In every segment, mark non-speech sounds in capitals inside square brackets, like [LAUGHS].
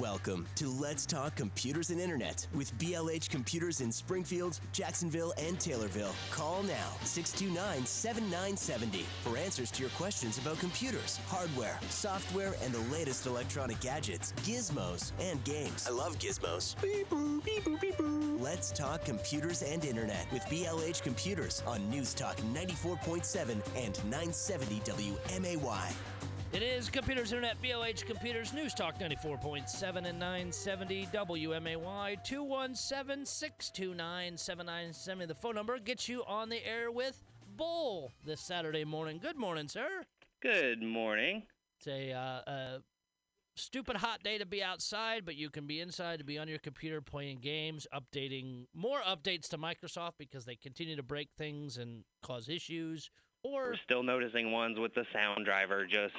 Welcome to Let's Talk Computers and Internet with BLH Computers in Springfield, Jacksonville, and Taylorville. Call now 629 7970 for answers to your questions about computers, hardware, software, and the latest electronic gadgets, gizmos, and games. I love gizmos. Beep boop, beep boop, beep boop. Let's Talk Computers and Internet with BLH Computers on News Talk 94.7 and 970 WMAY. It is Computers Internet, BLH Computers, News Talk 94.7 and 970 WMAY 217 629 7970. The phone number gets you on the air with Bull this Saturday morning. Good morning, sir. Good morning. It's a, uh, a stupid hot day to be outside, but you can be inside to be on your computer playing games, updating more updates to Microsoft because they continue to break things and cause issues. Or We're still noticing ones with the sound driver just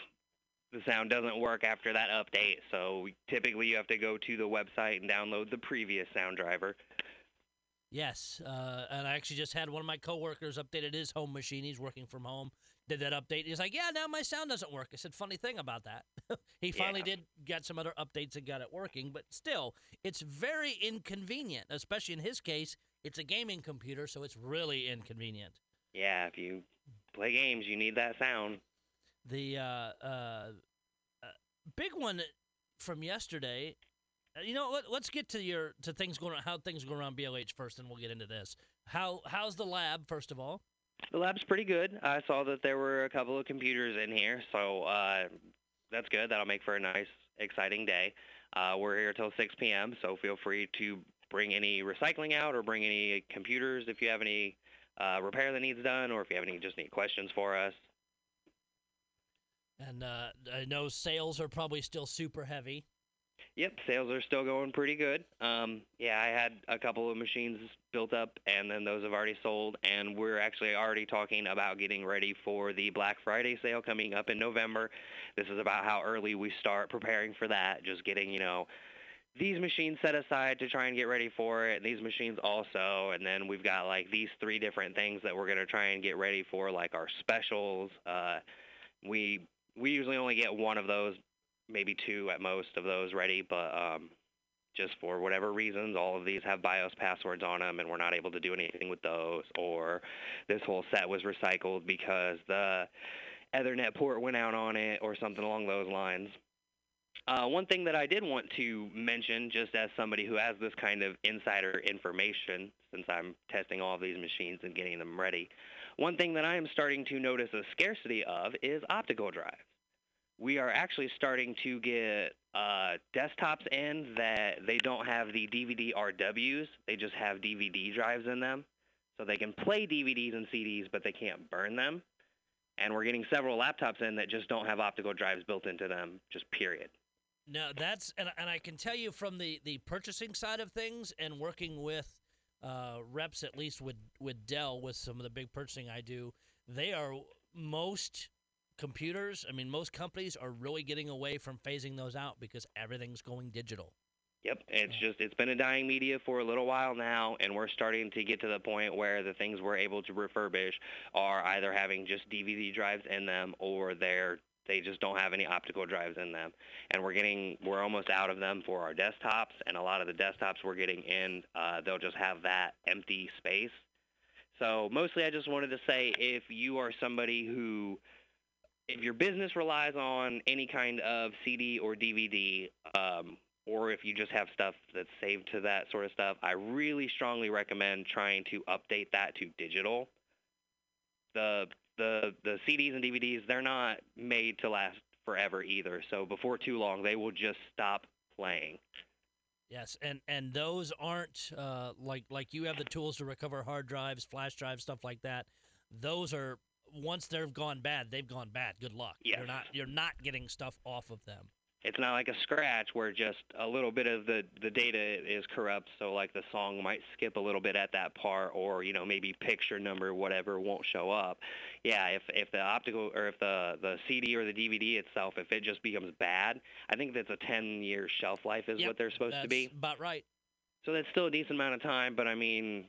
the sound doesn't work after that update. So typically you have to go to the website and download the previous sound driver. Yes, uh, and I actually just had one of my coworkers updated his home machine. He's working from home. Did that update? He's like, "Yeah, now my sound doesn't work." I said, "Funny thing about that." [LAUGHS] he finally Yeah. did get some other updates and got it working, but still, it's very inconvenient. Especially in his case, it's a gaming computer, so it's really inconvenient. Yeah, if you play games, you need that sound. The uh, uh, uh, big one from yesterday. uh, You know, let, let's get to your to things going on, how things go around BLH first, and we'll get into this. How how's the lab first of all? The lab's pretty good. I saw that there were a couple of computers in here, so uh, that's good. That'll make for a nice, exciting day. Uh, we're here till 6 p.m., so feel free to bring any recycling out or bring any computers if you have any uh, repair that needs done or if you have any just any questions for us. And uh, I know sales are probably still super heavy. Yep, sales are still going pretty good. Um, yeah, I had a couple of machines built up, and then those have already sold. And we're actually already talking about getting ready for the Black Friday sale coming up in November. This is about how early we start preparing for that. Just getting, you know, these machines set aside to try and get ready for it. These machines also, and then we've got like these three different things that we're gonna try and get ready for, like our specials. Uh, we we usually only get one of those maybe two at most of those ready, but um, just for whatever reasons, all of these have BIOS passwords on them, and we're not able to do anything with those. Or this whole set was recycled because the Ethernet port went out on it, or something along those lines. Uh, one thing that I did want to mention, just as somebody who has this kind of insider information, since I'm testing all of these machines and getting them ready, one thing that I am starting to notice a scarcity of is optical drives we are actually starting to get uh, desktops in that they don't have the DVD RWs. They just have DVD drives in them. So they can play DVDs and CDs, but they can't burn them. And we're getting several laptops in that just don't have optical drives built into them, just period. No, that's and and I can tell you from the the purchasing side of things and working with uh, reps at least with with Dell with some of the big purchasing I do, they are most computers. I mean, most companies are really getting away from phasing those out because everything's going digital. Yep, it's just it's been a dying media for a little while now, and we're starting to get to the point where the things we're able to refurbish are either having just DVD drives in them, or they're they just don't have any optical drives in them, and we're getting we're almost out of them for our desktops, and a lot of the desktops we're getting in, uh, they'll just have that empty space. So mostly, I just wanted to say if you are somebody who if your business relies on any kind of CD or DVD, um, or if you just have stuff that's saved to that sort of stuff, I really strongly recommend trying to update that to digital. The the the CDs and DVDs they're not made to last forever either. So before too long, they will just stop playing. Yes, and and those aren't uh, like like you have the tools to recover hard drives, flash drives, stuff like that. Those are once they've gone bad, they've gone bad. Good luck. Yes. You're not you're not getting stuff off of them. It's not like a scratch where just a little bit of the the data is corrupt, so like the song might skip a little bit at that part, or you know maybe picture number whatever won't show up. Yeah, if if the optical or if the the CD or the DVD itself, if it just becomes bad, I think that's a 10 year shelf life is Yep, what they're supposed to That's be. about right. So that's still a decent amount of time, but I mean,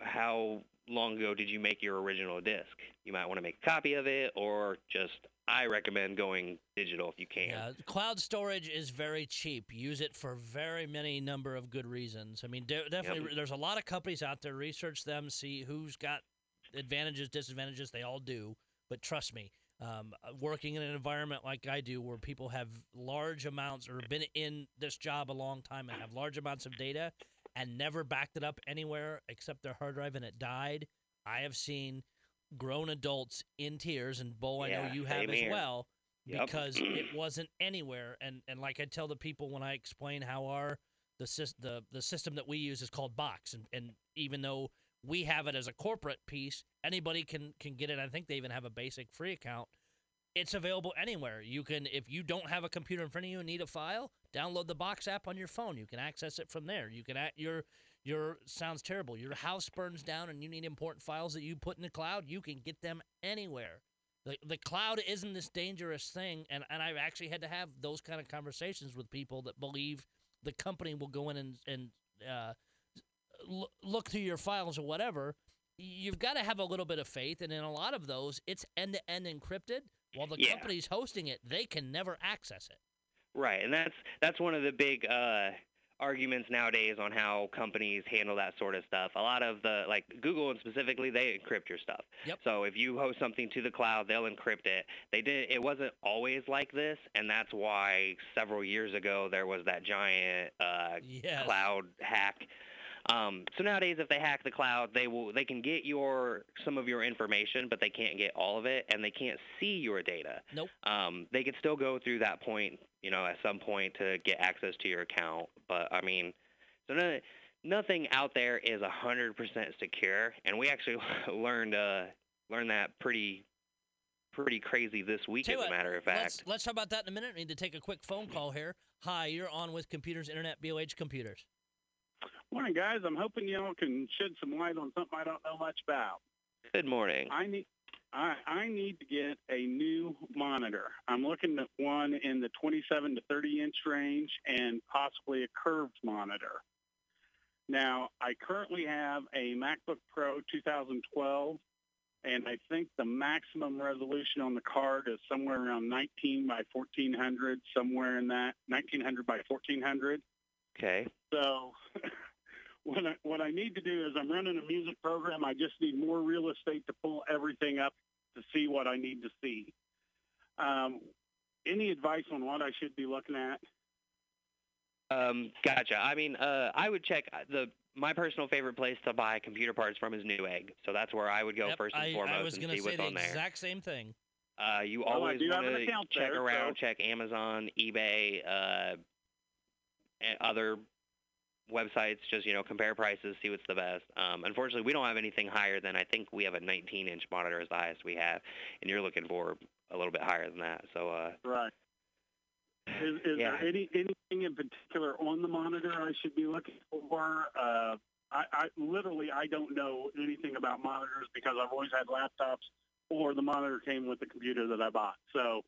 how long ago did you make your original disc? You might want to make a copy of it, or just I recommend going digital if you can. Yeah, cloud storage is very cheap. Use it for very many number of good reasons. I mean, de- definitely, Yep. there's a lot of companies out there. Research them, see who's got advantages, disadvantages. They all do. But trust me, um, uh, working in an environment like I do, where people have large amounts or been in this job a long time and have large amounts of data and never backed it up anywhere except their hard drive and it died, I have seen grown adults in tears, and Bo, I know you have as here. well Yep. because [CLEARS THROAT] it wasn't anywhere. And and like I tell the people when I explain how our the the the system that we use is called Box, and and even though we have it as a corporate piece, anybody can can get it. I think they even have a basic free account. It's available anywhere. You can if you don't have a computer in front of you and need a file, download the Box app on your phone. You can access it from there. You can at your your sounds terrible. Your house burns down and you need important files that you put in the cloud. You can get them anywhere. The, the cloud isn't this dangerous thing, and, and I've actually had to have those kind of conversations with people that believe the company will go in and, and uh, l- look through your files or whatever. You've got to have a little bit of faith, and in a lot of those, it's end to end encrypted. While the Yeah. company's hosting it, they can never access it. Right, and that's that's one of the big uh, arguments nowadays on how companies handle that sort of stuff. A lot of the like Google and specifically, they encrypt your stuff. Yep. So if you host something to the cloud, they'll encrypt it. They did. It wasn't always like this, and that's why several years ago there was that giant uh, Yes. cloud hack. Um, so nowadays, if they hack the cloud, they will they can get your some of your information, but they can't get all of it, and they can't see your data. Nope. Um, they could still go through that point, you know, at some point to get access to your account. But I mean, so no, nothing out there is a hundred percent secure, and we actually [LAUGHS] learned uh, learned that pretty pretty crazy this week, Tell as you a matter of fact. Let's, let's talk about that in a minute. I need to take a quick phone call here. Hi, you're on with Computers Internet, BLH Computers. Morning, guys. I'm hoping y'all can shed some light on something I don't know much about. Good morning. I need I, I need to get a new monitor. I'm looking at one in the 27 to 30 inch range and possibly a curved monitor. Now, I currently have a MacBook Pro 2012, and I think the maximum resolution on the card is somewhere around 19 by 1400, somewhere in that 1900 by 1400. Okay. So [LAUGHS] what I, what I need to do is I'm running a music program. I just need more real estate to pull everything up to see what I need to see. Um, any advice on what I should be looking at? Um, gotcha. I mean, uh, I would check uh, the my personal favorite place to buy computer parts from is Newegg. So that's where I would go Yep, first and I, foremost I was and gonna see say what's the on there. exact same thing. Uh, you Well, always have want an to account check there, around, so- check Amazon, eBay, uh, and other websites. Just you know, compare prices, see what's the best. Um, unfortunately, we don't have anything higher than I think we have a 19-inch monitor is the highest we have, and you're looking for a little bit higher than that. So uh, Right. Is, is Yeah. there any anything in particular on the monitor I should be looking for? Uh, I, I literally I don't know anything about monitors because I've always had laptops, or the monitor came with the computer that I bought. So,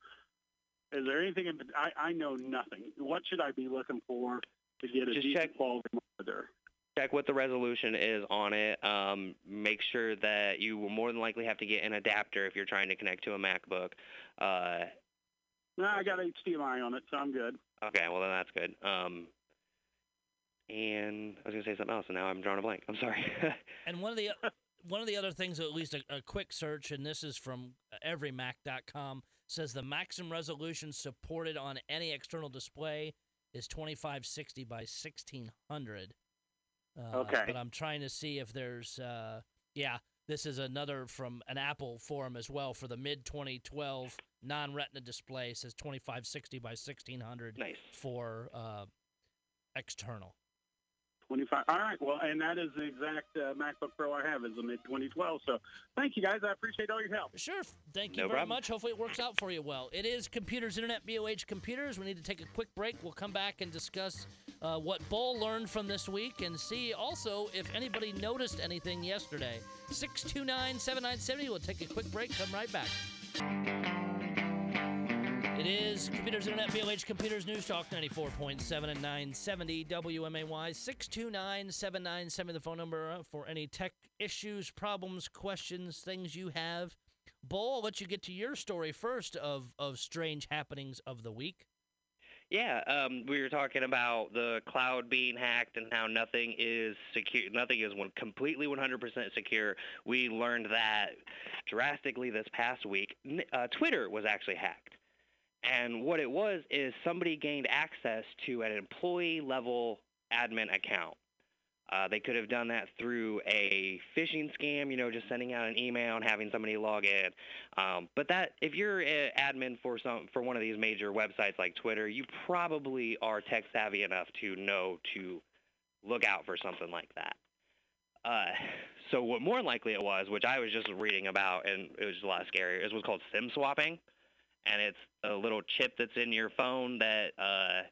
is there anything? In, I I know nothing. What should I be looking for to get a Just decent check- quality monitor? check what the resolution is on it. Um, make sure that you will more than likely have to get an adapter if you're trying to connect to a MacBook. Uh, No, I got HDMI on it, so I'm good. okay, well then that's good. Um, and I was gonna say something else, and now I'm drawing a blank. I'm sorry. [LAUGHS] And one of the one of the other things, at least a, a quick search, and this is from everymac.com, says the maximum resolution supported on any external display is 2560 by 1600. Uh, Okay. But I'm trying to see if there's, uh, yeah, this is another from an Apple forum as well for the mid 2012 non-retina display. It says 2560 by 1600 nice. for uh, external. 25. All right. Well, and that is the exact uh, MacBook Pro I have is the mid 2012. So, thank you guys. I appreciate all your help. Sure. Thank you No very problem. much. Hopefully it works out for you well. It is Computers Internet BLH Computers. We need to take a quick break. We'll come back and discuss uh, what Bull learned from this week and see also if anybody noticed anything yesterday. 629 7970. We'll take a quick break. Come right back. It is Computers Internet BLH Computers News Talk 94.7 and 970 WMAY 629 7970. The phone number uh, for any tech issues, problems, questions, things you have. Bull, I'll let you get to your story first of of strange happenings of the week. Yeah, um, we were talking about the cloud being hacked and how nothing is secure. Nothing is one, completely 100% secure. We learned that drastically this past week. Uh, Twitter was actually hacked, and what it was is somebody gained access to an employee level admin account. Uh, they could have done that through a phishing scam, you know, just sending out an email and having somebody log in. Um, but that, if you're an admin for some for one of these major websites like Twitter, you probably are tech savvy enough to know to look out for something like that. Uh, so what more likely it was, which I was just reading about, and it was a lot scarier, is what's called SIM swapping, and it's a little chip that's in your phone that. Uh,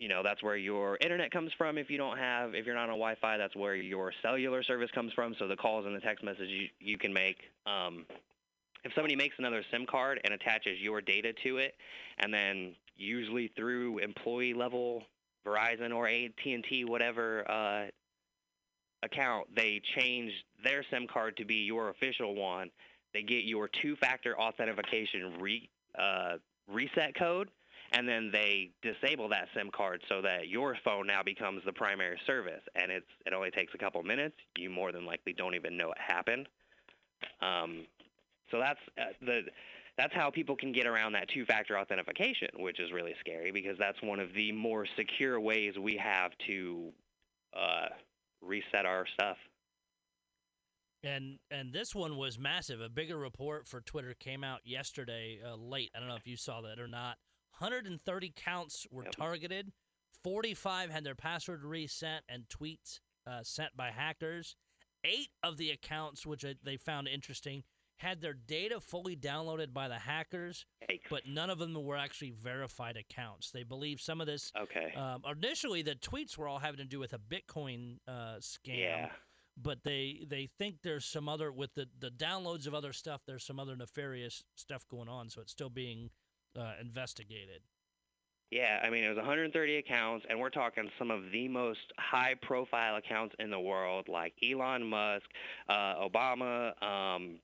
you know that's where your internet comes from if you don't have if you're not on wi-fi that's where your cellular service comes from so the calls and the text messages you, you can make um, if somebody makes another sim card and attaches your data to it and then usually through employee level verizon or at&t whatever uh, account they change their sim card to be your official one they get your two-factor authentication re, uh, reset code and then they disable that SIM card so that your phone now becomes the primary service, and it's it only takes a couple minutes. You more than likely don't even know it happened. Um, so that's uh, the that's how people can get around that two-factor authentication, which is really scary because that's one of the more secure ways we have to uh, reset our stuff. And and this one was massive. A bigger report for Twitter came out yesterday uh, late. I don't know if you saw that or not. 130 counts were yep. targeted. 45 had their password reset and tweets uh, sent by hackers. Eight of the accounts, which they found interesting, had their data fully downloaded by the hackers, but none of them were actually verified accounts. They believe some of this. Okay. Um, initially, the tweets were all having to do with a Bitcoin uh, scam. Yeah. But they they think there's some other with the the downloads of other stuff. There's some other nefarious stuff going on, so it's still being uh, investigated. Yeah, I mean, it was 130 accounts, and we're talking some of the most high profile accounts in the world, like Elon Musk, uh, Obama. Um,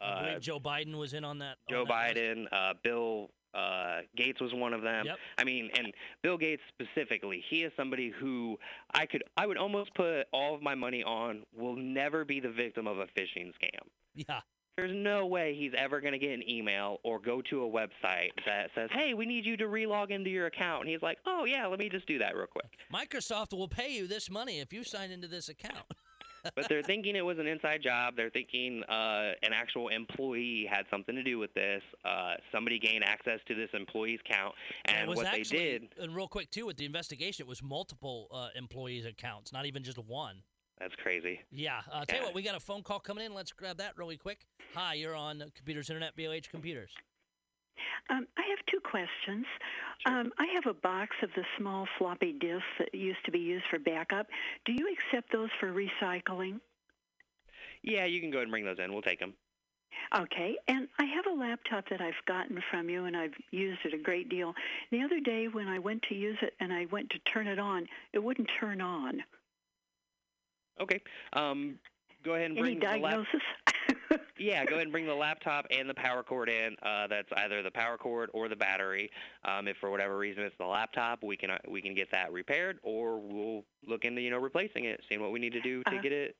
uh, Joe Biden was in on that. Joe on that Biden, uh, Bill uh, Gates was one of them. Yep. I mean, and Bill Gates specifically, he is somebody who I could, I would almost put all of my money on will never be the victim of a phishing scam. Yeah. There's no way he's ever going to get an email or go to a website that says, "Hey, we need you to relog into your account." And he's like, "Oh yeah, let me just do that real quick." Microsoft will pay you this money if you sign into this account. [LAUGHS] but they're thinking it was an inside job. They're thinking uh, an actual employee had something to do with this. Uh, somebody gained access to this employee's account, and what actually, they did. And real quick too, with the investigation, it was multiple uh, employees' accounts, not even just one. That's crazy. Yeah. Uh, tell you what, we got a phone call coming in. Let's grab that really quick. Hi, you're on Computers Internet, BLH Computers. Um, I have two questions. Sure. Um, I have a box of the small floppy disks that used to be used for backup. Do you accept those for recycling? Yeah, you can go ahead and bring those in. We'll take them. Okay, and I have a laptop that I've gotten from you, and I've used it a great deal. The other day when I went to use it and I went to turn it on, it wouldn't turn on. Okay. Um, go ahead and bring Any diagnosis? Yeah, go ahead and bring the laptop and the power cord in. Uh, that's either the power cord or the battery. Um, if for whatever reason it's the laptop, we can uh, we can get that repaired, or we'll look into you know replacing it, seeing what we need to do to Uh, get it.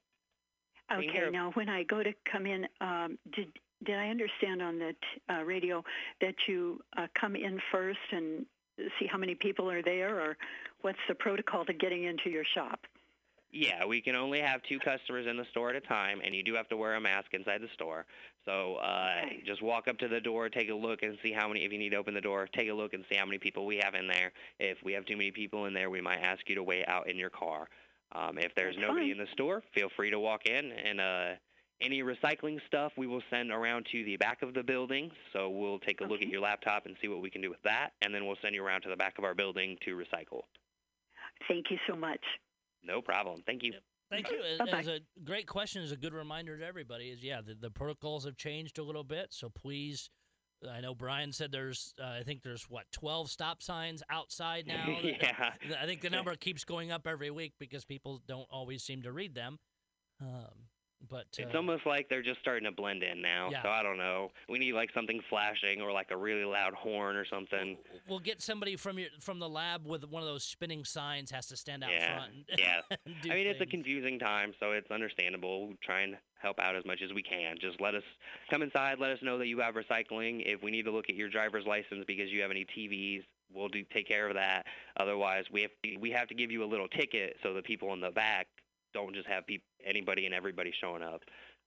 Okay, now when I go to come in, um, did did I understand on the t- uh, radio that you uh, come in first and see how many people are there, or what's the protocol to getting into your shop? Yeah, we can only have two customers in the store at a time, and you do have to wear a mask inside the store. So uh, Okay. just walk up to the door, take a look, and see how many. If you need to open the door, take a look and see how many people we have in there. If we have too many people in there, we might ask you to wait out in your car. Um, if there's That's nobody fine. in the store, feel free to walk in. And uh, any recycling stuff, we will send around to the back of the building. So we'll take a look at your laptop and see what we can do with that, and then we'll send you around to the back of our building to recycle. Thank you so much. No problem. Thank you. Yep. Thank you. As, Bye-bye. as a great question, is a good reminder to everybody. Is yeah, the, the protocols have changed a little bit, so please. I know Brian said there's, uh, I think there's what 12 stop signs outside [LAUGHS] now. yeah. I think the number keeps going up every week because people don't always seem to read them. Um, But It's uh, almost like they're just starting to blend in now. Yeah. So I don't know. We need like something flashing or like a really loud horn or something. we'll get somebody from your from the lab with one of those spinning signs has to stand out Yeah, front. And, [LAUGHS] yeah. [LAUGHS] I mean, it's a confusing time, so it's understandable. We'll try and help out as much as we can. Just let us come inside. Let us know that you have recycling. If we need to look at your driver's license because you have any TVs, we'll do take care of that. Otherwise, we have to, we have to give you a little ticket so the people in the back don't just have peop anybody and everybody showing up.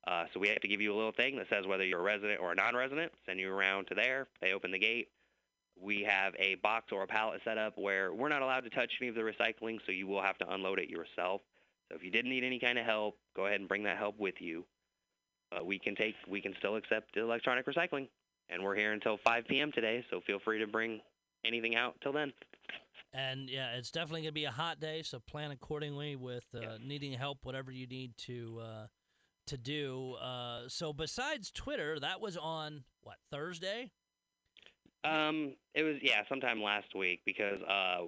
Uh, so we have to give you a little thing that says whether you're a resident or a non-resident. Send you around to there. They open the gate. We have a box or a pallet set up where we're not allowed to touch any of the recycling, so you will have to unload it yourself. So if you didn't need any kind of help, go ahead and bring that help with you. Uh, we can take, we can still accept electronic recycling, and we're here until 5 p.m. today. So feel free to bring anything out till then. And yeah, it's definitely gonna be a hot day, so plan accordingly with uh, Yeah. needing help, whatever you need to uh, to do. Uh, so besides Twitter, that was on what Thursday? Um, it was yeah, sometime last week because uh,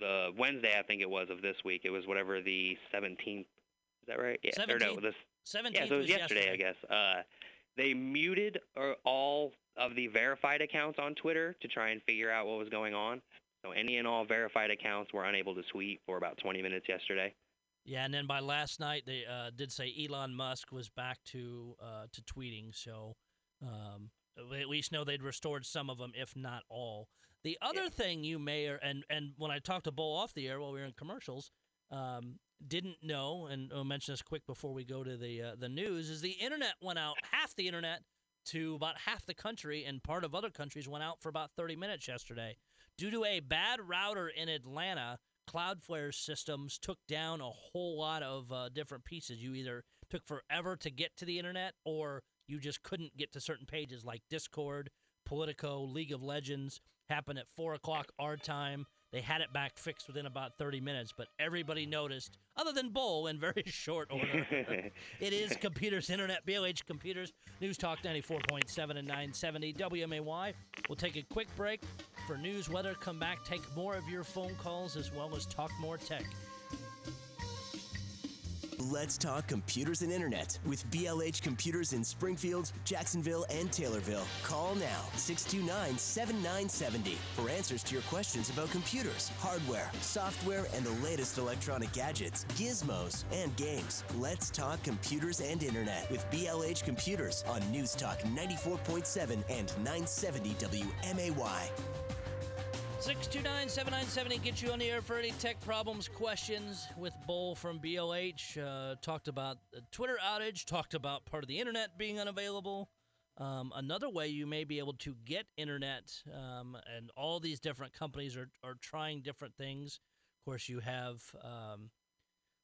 the Wednesday I think it was of this week. It was whatever the 17th. Is that right? Yeah. Or no, 17th this Seventeenth Yeah, so it was was yesterday, I guess. Uh, they muted uh, all of the verified accounts on Twitter to try and figure out what was going on. So any and all verified accounts were unable to tweet for about 20 minutes yesterday. Yeah, and then by last night they uh, did say Elon Musk was back to uh, to tweeting, so um, we at least know they'd restored some of them, if not all. The other Yeah. thing you may or and and when I talked to Bull off the air while we were in commercials, um, didn't know, and I'll mention this quick before we go to the uh, the news, is the internet went out half the internet to about half the country, and part of other countries went out for about 30 minutes yesterday due to a bad router in Atlanta. Cloudflare systems took down a whole lot of uh, different pieces. You either took forever to get to the internet, or you just couldn't get to certain pages like Discord, Politico, League of Legends. Happened at four o'clock our time. They had it back fixed within about 30 minutes, but everybody noticed, other than Bull, in very [LAUGHS] short order. it is [LAUGHS] Computers Internet, BLH Computers, News Talk 94.7 and 970 WMAY. We'll take a quick break for news, weather, come back, take more of your phone calls as well as talk more tech. Let's talk computers and internet with BLH Computers in Springfield, Jacksonville, and Taylorville. Call now 629 7970 for answers to your questions about computers, hardware, software, and the latest electronic gadgets, gizmos, and games. Let's talk computers and internet with BLH Computers on News Talk 94.7 and 970 WMAY. 629-7970 get you on the air for any tech problems, questions with Bull from BLH. Uh, talked about the Twitter outage, talked about part of the internet being unavailable. Um, another way you may be able to get internet, um, and all these different companies are, are trying different things. Of course, you have, um,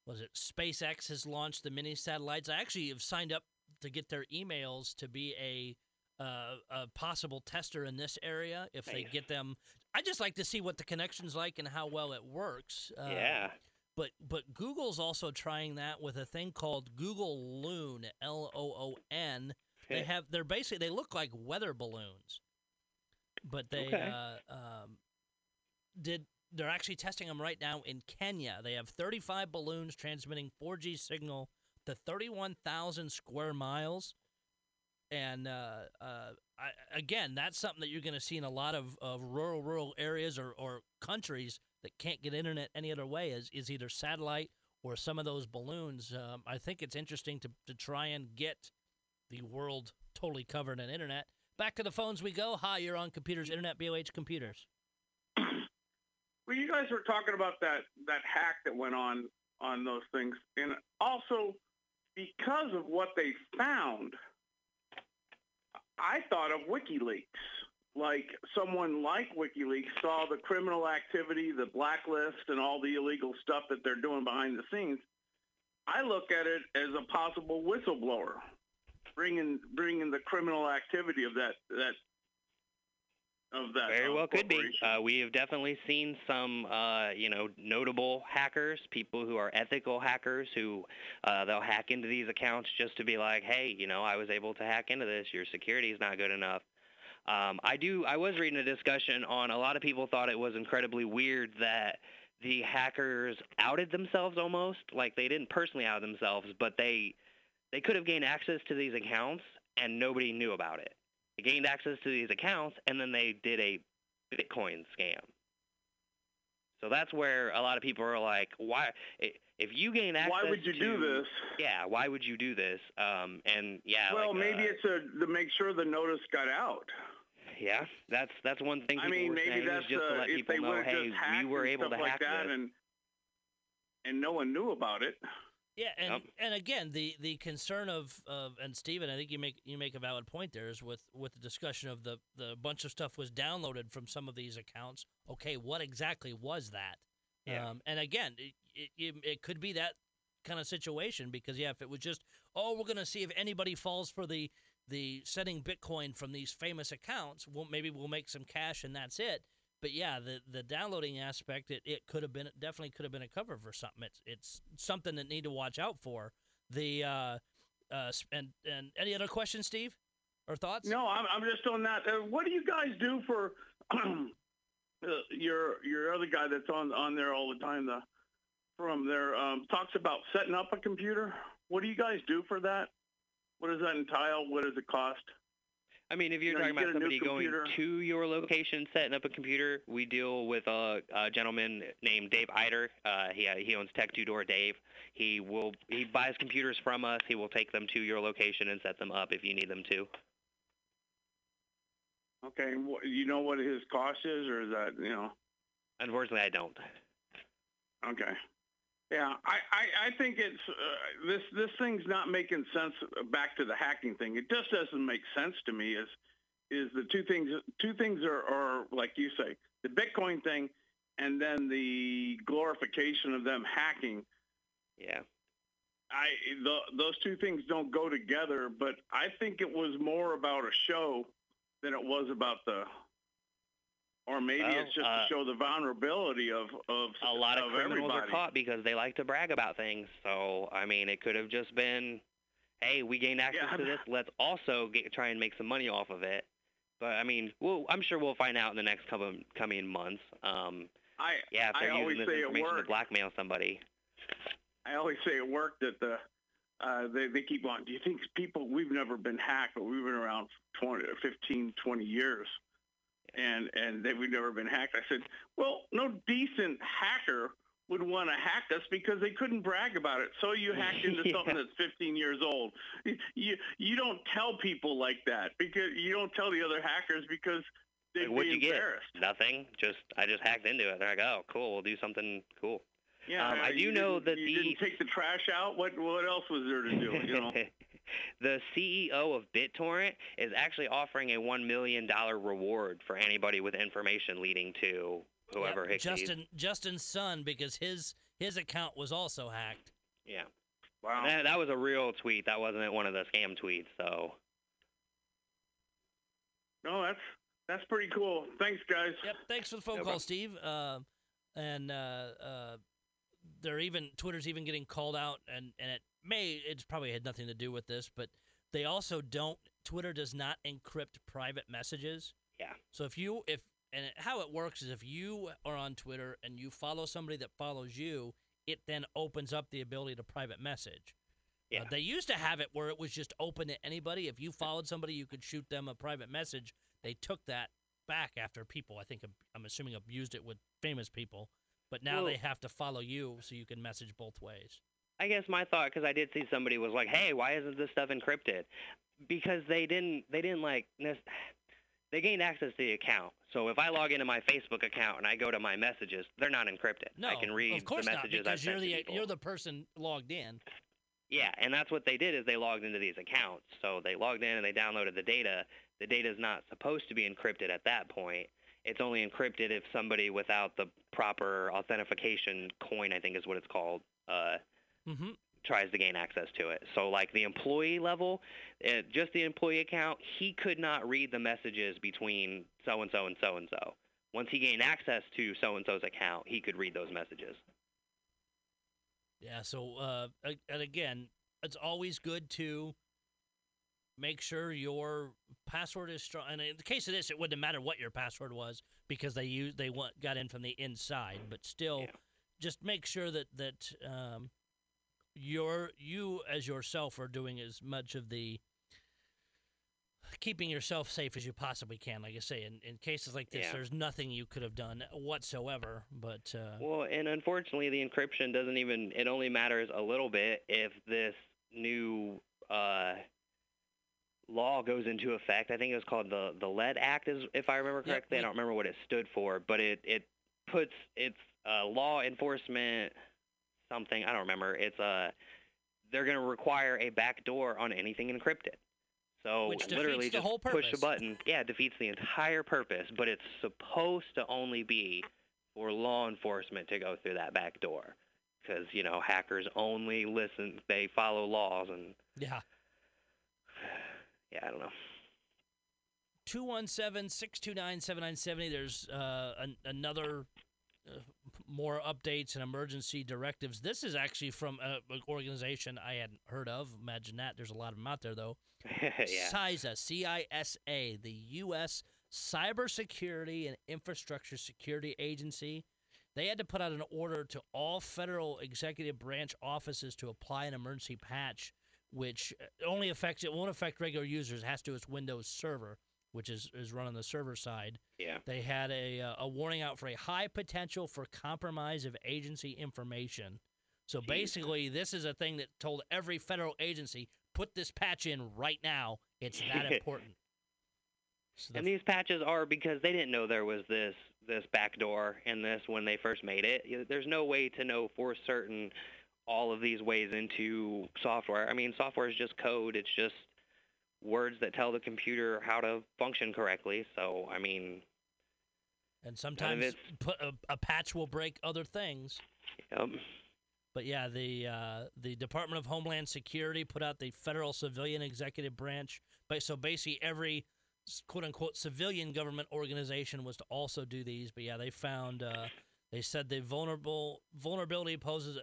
was it SpaceX has launched the mini satellites. I actually have signed up to get their emails to be a uh, a possible tester in this area if they get them. I just like to see what the connection's like and how well it works. Uh, yeah. But but Google's also trying that with a thing called Google Loon, L O O N. They have they're basically they look like weather balloons, but they Okay. uh, um, did they're actually testing them right now in Kenya. They have 35 balloons transmitting 4G signal to 31,000 square miles. And uh, uh, I, again, that's something that you're going to see in a lot of, of rural rural areas or, or countries that can't get internet any other way is, is either satellite or some of those balloons. Um, I think it's interesting to, to try and get the world totally covered in internet. Back to the phones we go. Hi, you're on Computers Internet, BLH Computers. Well, you guys were talking about that that hack that went on on those things, and also because of what they found, I thought of WikiLeaks. Like someone like WikiLeaks saw the criminal activity, the blacklist, and all the illegal stuff that they're doing behind the scenes. I look at it as a possible whistleblower, bringing bringing the criminal activity of that that of that. Very uh, well could be. Uh, we have definitely seen some, uh, you know, notable hackers, people who are ethical hackers who uh, they'll hack into these accounts just to be like, hey, you know, I was able to hack into this. Your security is not good enough. Um, I do. I was reading a discussion on. A lot of people thought it was incredibly weird that the hackers outed themselves almost, like they didn't personally out themselves, but they they could have gained access to these accounts and nobody knew about it. They gained access to these accounts and then they did a Bitcoin scam. So that's where a lot of people are like, why? If you gain access, why would you to, do this? Yeah, why would you do this? Um, and yeah, well, like, maybe uh, it's a, to make sure the notice got out. Yeah, that's that's one thing. I mean, maybe that's just to let people know, hey, we were able to like hack that, this. and and no one knew about it. Yeah, and Yep. and again, the the concern of of and Stephen, I think you make you make a valid point there is with with the discussion of the the bunch of stuff was downloaded from some of these accounts. Okay, what exactly was that? Yeah. Um, and again, it, it it could be that kind of situation because yeah, if it was just oh, we're gonna see if anybody falls for the the sending Bitcoin from these famous accounts, well, maybe we'll make some cash and that's it. But yeah, the the downloading aspect, it, it could have been definitely could have been a cover for something. It's it's something that need to watch out for. The uh, uh, and and any other questions, Steve, or thoughts? No, I'm, I'm just on that. Uh, what do you guys do for [CLEARS THROAT] uh, your your other guy that's on on there all the time? The from there um, talks about setting up a computer. What do you guys do for that? What does that entail? What does it cost? I mean, if you're You know, talking you about get a new somebody going to your location, setting up a computer, we deal with a, a gentleman named Dave Eider. Uh, he he owns Tech Two Door Dave. He will he buys computers from us. He will take them to your location and set them up if you need them to. Okay, you know what his cost is, or is that you know? Unfortunately, I don't. Okay. Yeah, I, I, I think it's uh, this this thing's not making sense. Back to the hacking thing, it just doesn't make sense to me. Is is the two things two things are, are like you say the Bitcoin thing, and then the glorification of them hacking. Yeah. I the, those two things don't go together, but I think it was more about a show than it was about the. Or maybe Well, it's just uh, to show the vulnerability of of A lot of, of criminals everybody. are caught because they like to brag about things. So I mean, it could have just been, hey, we gained access Yeah, to this. Let's also get, try and make some money off of it. But I mean, we'll, I'm sure we'll find out in the next couple coming months. Um, I yeah, if I they're always using this information to blackmail somebody. I always say it worked that the uh, they they keep on. Do you think people? We've never been hacked, but we've been around 20, 15, 20 years, and and they, we've never been hacked. I said, well, no decent hacker would want to hack us because they couldn't brag about it. So you hacked [LAUGHS] into Yeah. something that's 15 years old. You you don't tell people like that because you don't tell the other hackers because they'd Like, what'd be you get? embarrassed. Nothing. Just I just hacked into it. They're like, oh, cool. We'll do something cool. Yeah, Um, I do know that you the- didn't take the trash out. What what else was there to do? You know. [LAUGHS] the CEO of BitTorrent is actually offering a one million dollar reward for anybody with information leading to whoever Yep, hacks. Justin Justin's son because his his account was also hacked. Yeah, Wow. that, that was a real tweet. That wasn't one of the scam tweets. So No, that's that's pretty cool. Thanks, guys. Yep. Thanks for the phone No call, problem. Steve. Uh, and uh, uh, they're even Twitter's even getting called out, and and it may it's probably had nothing to do with this, but they also don't. Twitter does not encrypt private messages. Yeah. So if you if and how it works is if you are on Twitter and you follow somebody that follows you, it then opens up the ability to private message. Uh, Yeah. they used to have it where it was just open to anybody. If you followed somebody, you could shoot them a private message. They took that back after people, I think, I'm assuming, abused it with famous people. But now Well- they have to follow you so you can message both ways. I guess my thought, because I did see somebody was like, "Hey, why isn't this stuff encrypted?" Because they didn't, they didn't like, they gained access to the account. So if I log into my Facebook account and I go to my messages, they're not encrypted. No, I can read of course the not, because I've you're the you're the person logged in. Yeah, and that's what they did is they logged into these accounts. So they logged in and they downloaded the data. The data is not supposed to be encrypted at that point. It's only encrypted if somebody without the proper authentication coin, I think is what it's called, uh, hmm tries to gain access to it. So like the employee level, uh, just the employee account, he could not read the messages between so and so and so and so. Once he gained access to so and so's account, he could read those messages. Yeah. So, uh, and again, it's always good to make sure your password is strong. And in the case of this, it wouldn't matter what your password was because they used they want, got in from the inside. But still, Yeah. just make sure that that um, you're you as yourself are doing as much of the keeping yourself safe as you possibly can. Like I say, in, in cases like this, Yeah. there's nothing you could have done whatsoever. But uh, Well, and unfortunately, the encryption doesn't even. It only matters a little bit if this new uh, law goes into effect. I think it was called the the LAED Act, is if I remember Yep, correctly. I don't remember what it stood for, but it it puts it's uh, law enforcement something. I don't remember. It's uh, they're going to require a backdoor on anything encrypted. So Which literally the just whole push a button. Yeah, it defeats the entire purpose, but it's supposed to only be for law enforcement to go through that back door because you know hackers only listen they follow laws and yeah. [SIGHS] yeah i don't know 217-629-7970 there's uh, an, another uh, more updates and emergency directives this is actually from a, an organization i hadn't heard of imagine that there's a lot of them out there though [LAUGHS] yeah CISA, C-I-S-A, the U.S. Cybersecurity and Infrastructure Security Agency. They had to put out an order to all federal executive branch offices to apply an emergency patch, which only affects it won't affect regular users. It has to do with Windows Server, which is is run on the server side. yeah They had a uh, a warning out for a high potential for compromise of agency information. So Jeez. basically, this is a thing that told every federal agency put this patch in right now. It's that [LAUGHS] important. So and these patches are because they didn't know there was this this backdoor in this when they first made it there's no way to know for certain all of these ways into software i mean software is just code it's just words that tell the computer how to function correctly so i mean and sometimes a, a patch will break other things. um, But yeah, the uh, the Department of Homeland Security put out the Federal Civilian Executive Branch. But so basically, every quote unquote civilian government organization was to also do these. But yeah, they found uh, they said the vulnerable vulnerability poses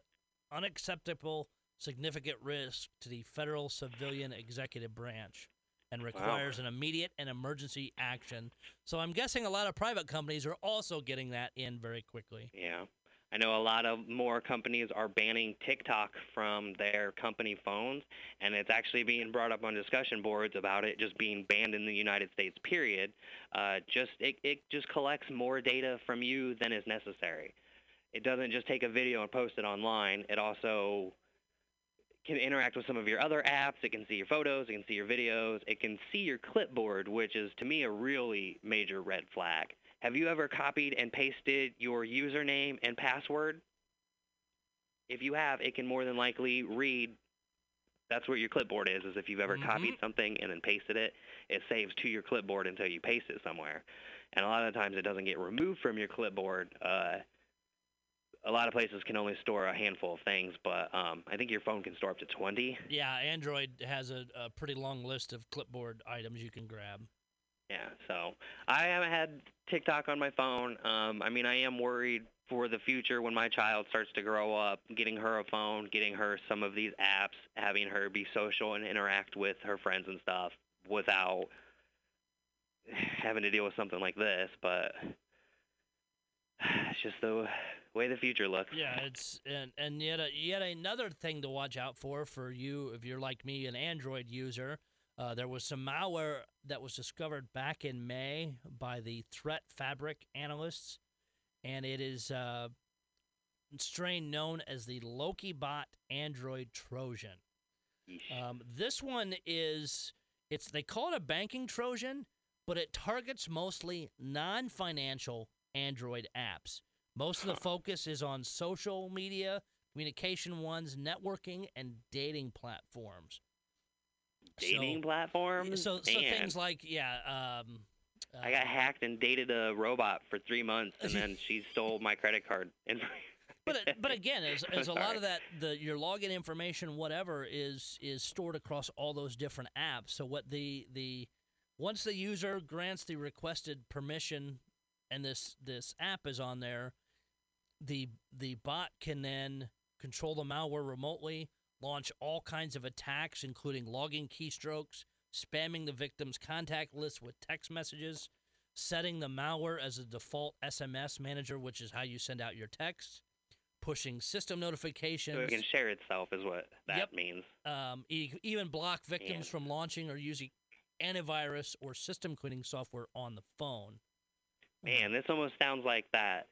unacceptable significant risk to the federal civilian executive branch and requires an immediate and emergency action. So I'm guessing a lot of private companies are also getting that in very quickly. Yeah. I know a lot of more companies are banning TikTok from their company phones, and it's actually being brought up on discussion boards about it just being banned in the United States. Period. Uh, just it, it just collects more data from you than is necessary. It doesn't just take a video and post it online. It also can interact with some of your other apps. It can see your photos. It can see your videos. It can see your clipboard, which is to me a really major red flag. Have you ever copied and pasted your username and password? If you have, it can more than likely read. That's what your clipboard is. Is if you've ever Mhm. copied something and then pasted it, it saves to your clipboard until you paste it somewhere. And a lot of the times, it doesn't get removed from your clipboard. Uh, a lot of places can only store a handful of things, but um, I think your phone can store up to 20. Yeah, Android has a, a pretty long list of clipboard items you can grab. Yeah, so I haven't had TikTok on my phone. Um, I mean, I am worried for the future when my child starts to grow up, getting her a phone, getting her some of these apps, having her be social and interact with her friends and stuff without [SIGHS] having to deal with something like this. But [SIGHS] it's just the way the future looks. Yeah, it's and and yet a, yet another thing to watch out for for you if you're like me, an Android user. Uh, there was some malware that was discovered back in May by the Threat Fabric analysts, and it is uh, a strain known as the Loki Bot Android Trojan. Um, this one is it's they call it a banking Trojan, but it targets mostly non-financial Android apps. Most of the focus is on social media, communication ones, networking, and dating platforms. Dating so, platforms? So, so Man. things like yeah. Um, I got uh, hacked and dated a robot for three months, and then she stole my credit card. [LAUGHS] And but but again, as, [LAUGHS] as a lot of that, the your login information, whatever, is is stored across all those different apps. So what the the once the user grants the requested permission, and this this app is on there, the the bot can then control the malware remotely, launch all kinds of attacks, including logging keystrokes, spamming the victim's contact list with text messages, setting the malware as a default SMS manager, which is how you send out your texts, pushing system notifications. So it can share itself, is what that Yep. means. um, even block victims Yeah. from launching or using antivirus or system cleaning software on the phone. Man, this almost sounds like that.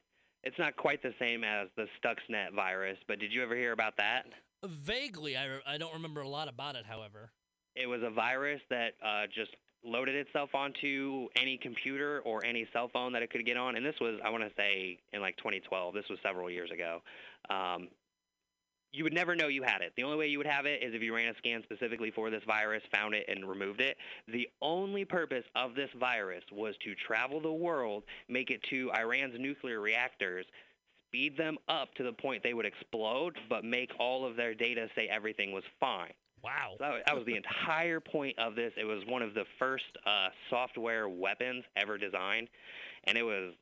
It's not quite the same as the Stuxnet virus, but did you ever hear about that? Vaguely, I, re- I don't remember a lot about it, however. It was a virus that uh, just loaded itself onto any computer or any cell phone that it could get on. And this was, I want to say, in like 2012. This was several years ago. Um, you would never know you had it. The only way you would have it is if you ran a scan specifically for this virus, found it, and removed it. The only purpose of this virus was to travel the world, make it to Iran's nuclear reactors, speed them up to the point they would explode, but make all of their data say everything was fine. Wow. So that was, that was the entire point of this. It was one of the first uh, software weapons ever designed, and it was,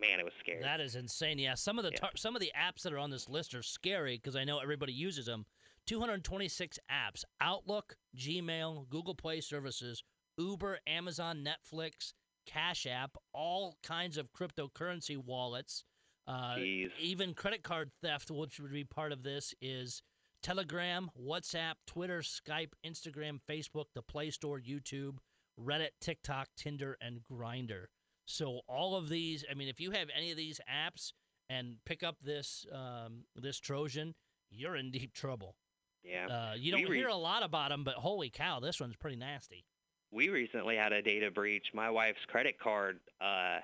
man, it was scary. That is insane. Yeah, some of the Yeah. tar- some of the apps that are on this list are scary because I know everybody uses them. 226 apps: Outlook, Gmail, Google Play services, Uber, Amazon, Netflix, Cash App, all kinds of cryptocurrency wallets. Uh, even credit card theft, which would be part of this, is Telegram, WhatsApp, Twitter, Skype, Instagram, Facebook, the Play Store, YouTube, Reddit, TikTok, Tinder, and Grindr. So all of these, I mean, if you have any of these apps and pick up this um, this Trojan, you're in deep trouble. yeah. Uh, you don't re- hear a lot about them, but holy cow, this one's pretty nasty. we recently had a data breach. My wife's credit card, uh,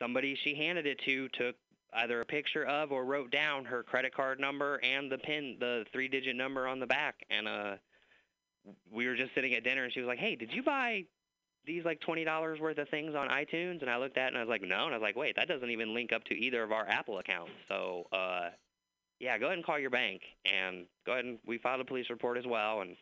somebody she handed it to took either a picture of or wrote down her credit card number and the pin, the three-digit number on the back. And uh, we were just sitting at dinner, and she was like, "Hey, did you buy these like twenty dollars worth of things on iTunes?" And I looked at it and I was like, "No." And I was like, "Wait, that doesn't even link up to either of our Apple accounts." So, uh, yeah, go ahead and call your bank and go ahead and we filed a police report as well. And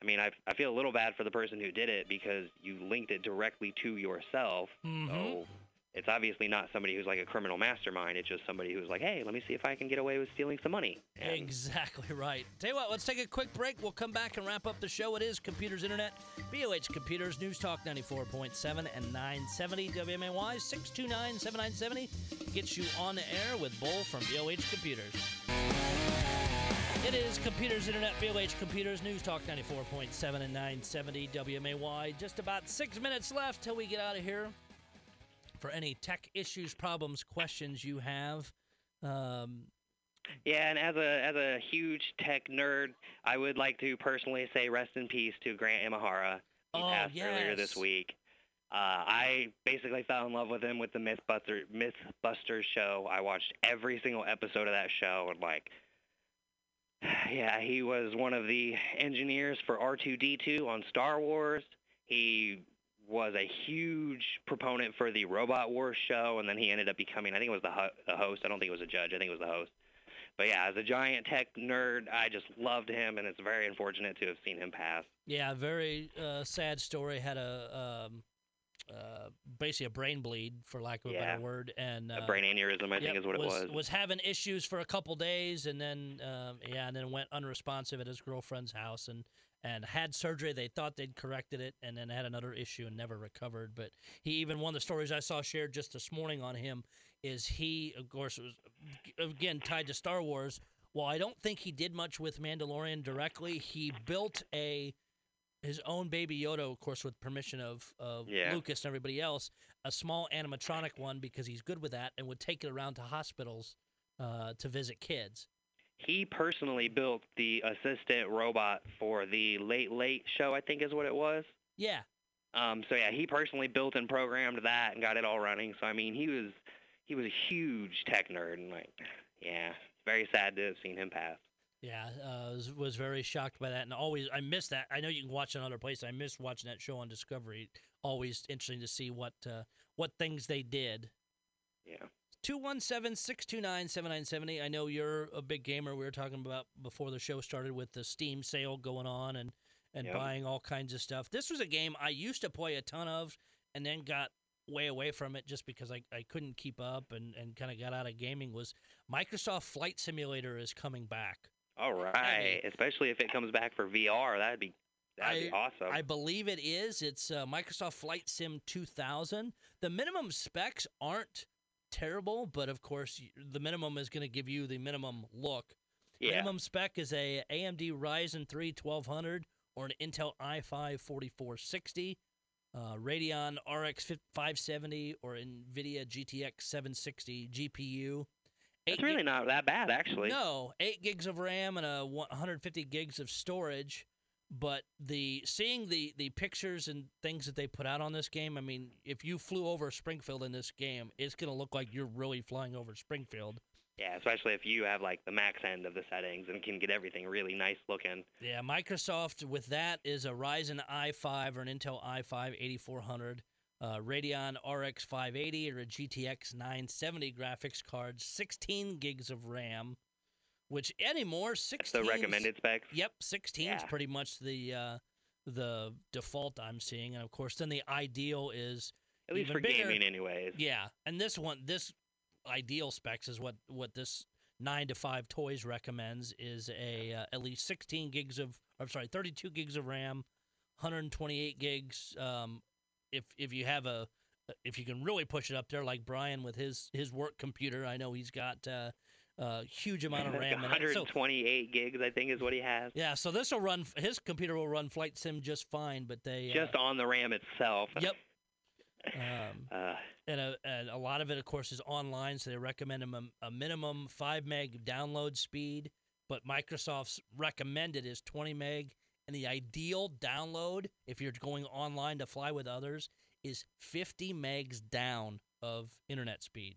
I mean, I I feel a little bad for the person who did it because you linked it directly to yourself. Mhm. So it's obviously not somebody who's like a criminal mastermind. It's just somebody who's like, hey, let me see if I can get away with stealing some money. And Exactly right. Tell you what, let's take a quick break. We'll come back and wrap up the show. It is Computers Internet, BLH Computers, News Talk 94.7 and 970 WMAY 629 7970 gets you on the air with Bull from BLH Computers. It is Computers Internet, BLH Computers, News Talk 94.7 and 970 WMAY. Just about six minutes left till we get out of here. For any tech issues, problems, questions you have, um, Yeah, and as a as a huge tech nerd, I would like to personally say rest in peace to Grant Imahara. He Oh, passed earlier this week. Uh, I basically fell in love with him with the MythBuster MythBusters show. I watched every single episode of that show and like [SIGHS] yeah, he was one of the engineers for R2D2 on Star Wars. He was a huge proponent for the Robot Wars show, and then he ended up becoming, I think it was the, ho- the host. I don't think it was a judge. I think it was the host. But yeah, as a giant tech nerd, I just loved him, and it's very unfortunate to have seen him pass. Yeah, very uh, sad story. Had a um, uh, basically a brain bleed, for lack of a Yeah. better word, and uh, a brain aneurysm, I think, is what it was. Was having issues for a couple days, and then um, yeah, and then went unresponsive at his girlfriend's house, and and had surgery. They thought they'd corrected it, and then had another issue and never recovered. But he even one of the stories I saw shared just this morning on him is he, of course, was again tied to Star Wars. While I don't think he did much with Mandalorian directly, he built a his own baby Yoda, of course, with permission of, of Yeah. Lucas and everybody else, a small animatronic one because he's good with that and would take it around to hospitals uh, to visit kids. He personally built the assistant robot for the Late Late Show, I think is what it was. Yeah, Um, so yeah, he personally built and programmed that and got it all running. So I mean, he was he was a huge tech nerd, and like, yeah, very sad to have seen him pass. yeah, uh, was, was very shocked by that, and always I miss that. I know you can watch it in other places. I miss watching that show on Discovery. Always interesting to see what uh, what things they did. Yeah. 217-629-7970. I know you're a big gamer. We were talking about before the show started with the Steam sale going on and and Yep. buying all kinds of stuff. This was a game I used to play a ton of and then got way away from it just because I, I couldn't keep up and, and kind of got out of gaming was Microsoft Flight Simulator is coming back. All right, especially if it comes back for VR, that'd be that'd be I- awesome. I believe it is. It's uh, Microsoft Flight Sim 2000. The minimum specs aren't terrible, but of course the minimum is going to give you the minimum look. Yeah. Minimum spec is a AMD Ryzen 3 1200 or an Intel i5 4460, uh, Radeon RX 570 or NVIDIA GTX 760 GPU. It's really not that bad, actually. no, eight gigs of RAM and a 150 gigs of storage. But the seeing the the pictures and things that they put out on this game, I mean, if you flew over Springfield in this game, it's gonna look like you're really flying over Springfield. Yeah, especially if you have like the max end of the settings and can get everything really nice looking. Yeah, Microsoft with that is a Ryzen i5 or an Intel i5 8400, uh, Radeon RX 580 or a GTX 970 graphics card, 16 gigs of RAM, which anymore That's 16 the recommended specs. Yep, 16 is pretty much the uh, the default I'm seeing, and of course, then the ideal is At least for bigger. gaming, anyways. yeah, and this one, this ideal specs is what what this nine to five toys recommends is a uh, at least 16 gigs of I'm sorry 32 gigs of RAM, 128 gigs. Um, if if you have a if you can really push it up there like Brian with his his work computer, I know he's got uh, a huge amount of [LAUGHS] RAM in it. So 128 gigs, I think, is what he has. yeah, so this will run. His computer will run Flight Sim just fine, but they Just on the RAM itself. [LAUGHS] uh, yep. Um, Uh, and a, and a lot of it, of course, is online, so they recommend a, a minimum five meg download speed. But Microsoft's recommended is 20 meg, and the ideal download, if you're going online to fly with others, is 50 megs down of internet speed.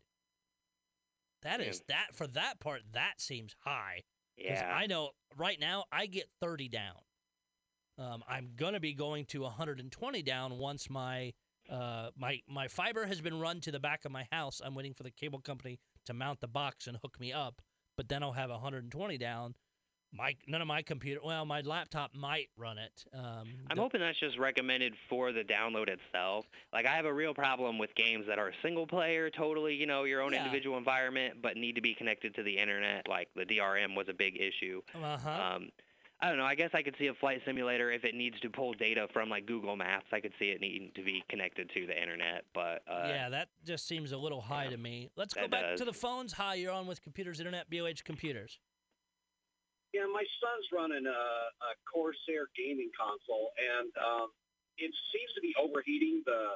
That is Man. that for that part. That seems high. yeah. I know right now I get 30 down. Um, I'm gonna be going to 120 down once my uh, my my fiber has been run to the back of my house. I'm waiting for the cable company to mount the box and hook me up, but then I'll have 120 down. My none of my computer, well, my laptop might run it. Um, I'm hoping that's just recommended for the download itself. Like I have a real problem with games that are single player, totally, you know, your own Yeah. individual environment, but need to be connected to the internet. Like the DRM was a big issue. uh-huh. Um, I don't know. I guess I could see a flight simulator if it needs to pull data from like Google Maps. I could see it needing to be connected to the internet, but uh, yeah, that just seems a little high yeah, to me. Let's go back to the phones. Hi, you're on with Computers Internet, BLH Computers. Yeah, my son's running a, a Corsair gaming console, and um, it seems to be overheating the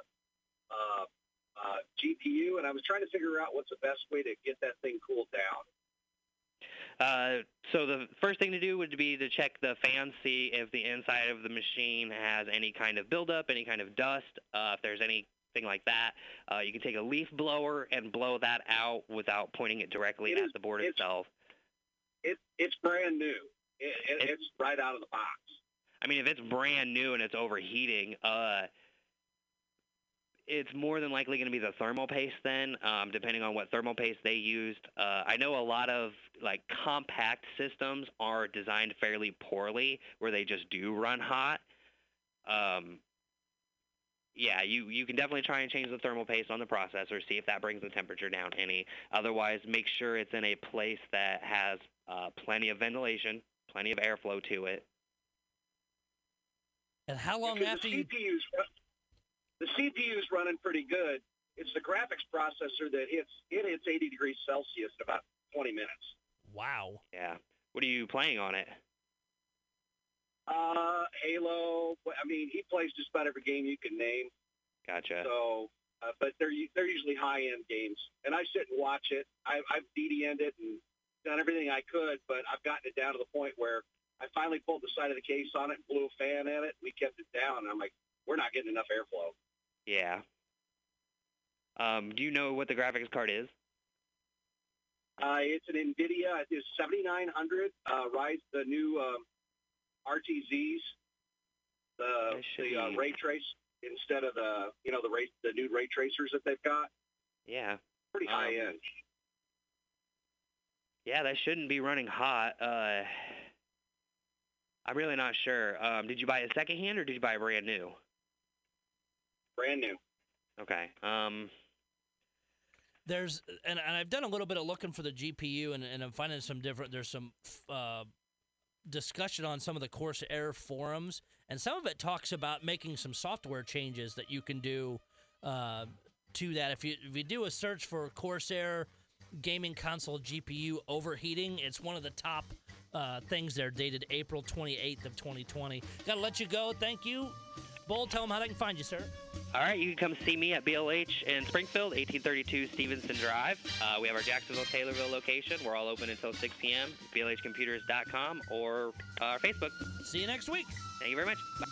uh, uh, GPU. And I was trying to figure out what's the best way to get that thing cooled down. Uh, so the first thing to do would be to check the fan, see if the inside of the machine has any kind of buildup, any kind of dust. Uh, if there's anything like that, uh, you can take a leaf blower and blow that out without pointing it directly It at is- the board itself. It, it's brand new. It, it, It- it's right out of the box. I mean, if it's brand new and it's overheating, uh, it's more than likely going to be the thermal paste then, um, depending on what thermal paste they used. Uh, I know a lot of like compact systems are designed fairly poorly, where they just do run hot. Um, yeah, you you can definitely try and change the thermal paste on the processor, see if that brings the temperature down any. Otherwise, make sure it's in a place that has uh, plenty of ventilation, plenty of airflow to it. And how long Because after the you? CPU's run- the CPU's running pretty good. It's the graphics processor that hits it hits 80 degrees Celsius in about 20 minutes. Wow. Yeah. What are you playing on it? Uh, Halo. I mean, he plays just about every game you can name. Gotcha. So, uh, but they're they're usually high end games, and I sit and watch it. I, I've DDN'd it and done everything I could, but I've gotten it down to the point where I finally pulled the side of the case on it, and blew a fan at it. We kept it down, and I'm like, we're not getting enough airflow. Yeah. Um, do you know what the graphics card is? Uh, it's an NVIDIA. It's 7900. Uh, Rise the new um, RTXs, the the uh, ray trace instead of the you know the ray the new ray tracers that they've got. Yeah. Pretty high Um, end. Yeah, that shouldn't be running hot. Uh, I'm really not sure. Um, did you buy it secondhand or did you buy it brand new? Brand new. Okay. Um, There's and, and I've done a little bit of looking for the GPU and, and I'm finding some different. There's some uh, discussion on some of the Corsair forums, and some of it talks about making some software changes that you can do uh, to that. If you if you do a search for Corsair gaming console GPU overheating, it's one of the top uh, things there, dated April 28th of 2020. Got to let you go. Thank you. Bull, tell them how they can find you, sir. All right, you can come see me at BLH in Springfield, 1832 Stevenson Drive. Uh, we have our Jacksonville, Taylorville location. We're all open until 6 p.m. BLHcomputers.com or uh, Facebook. See you next week. Thank you very much. Bye.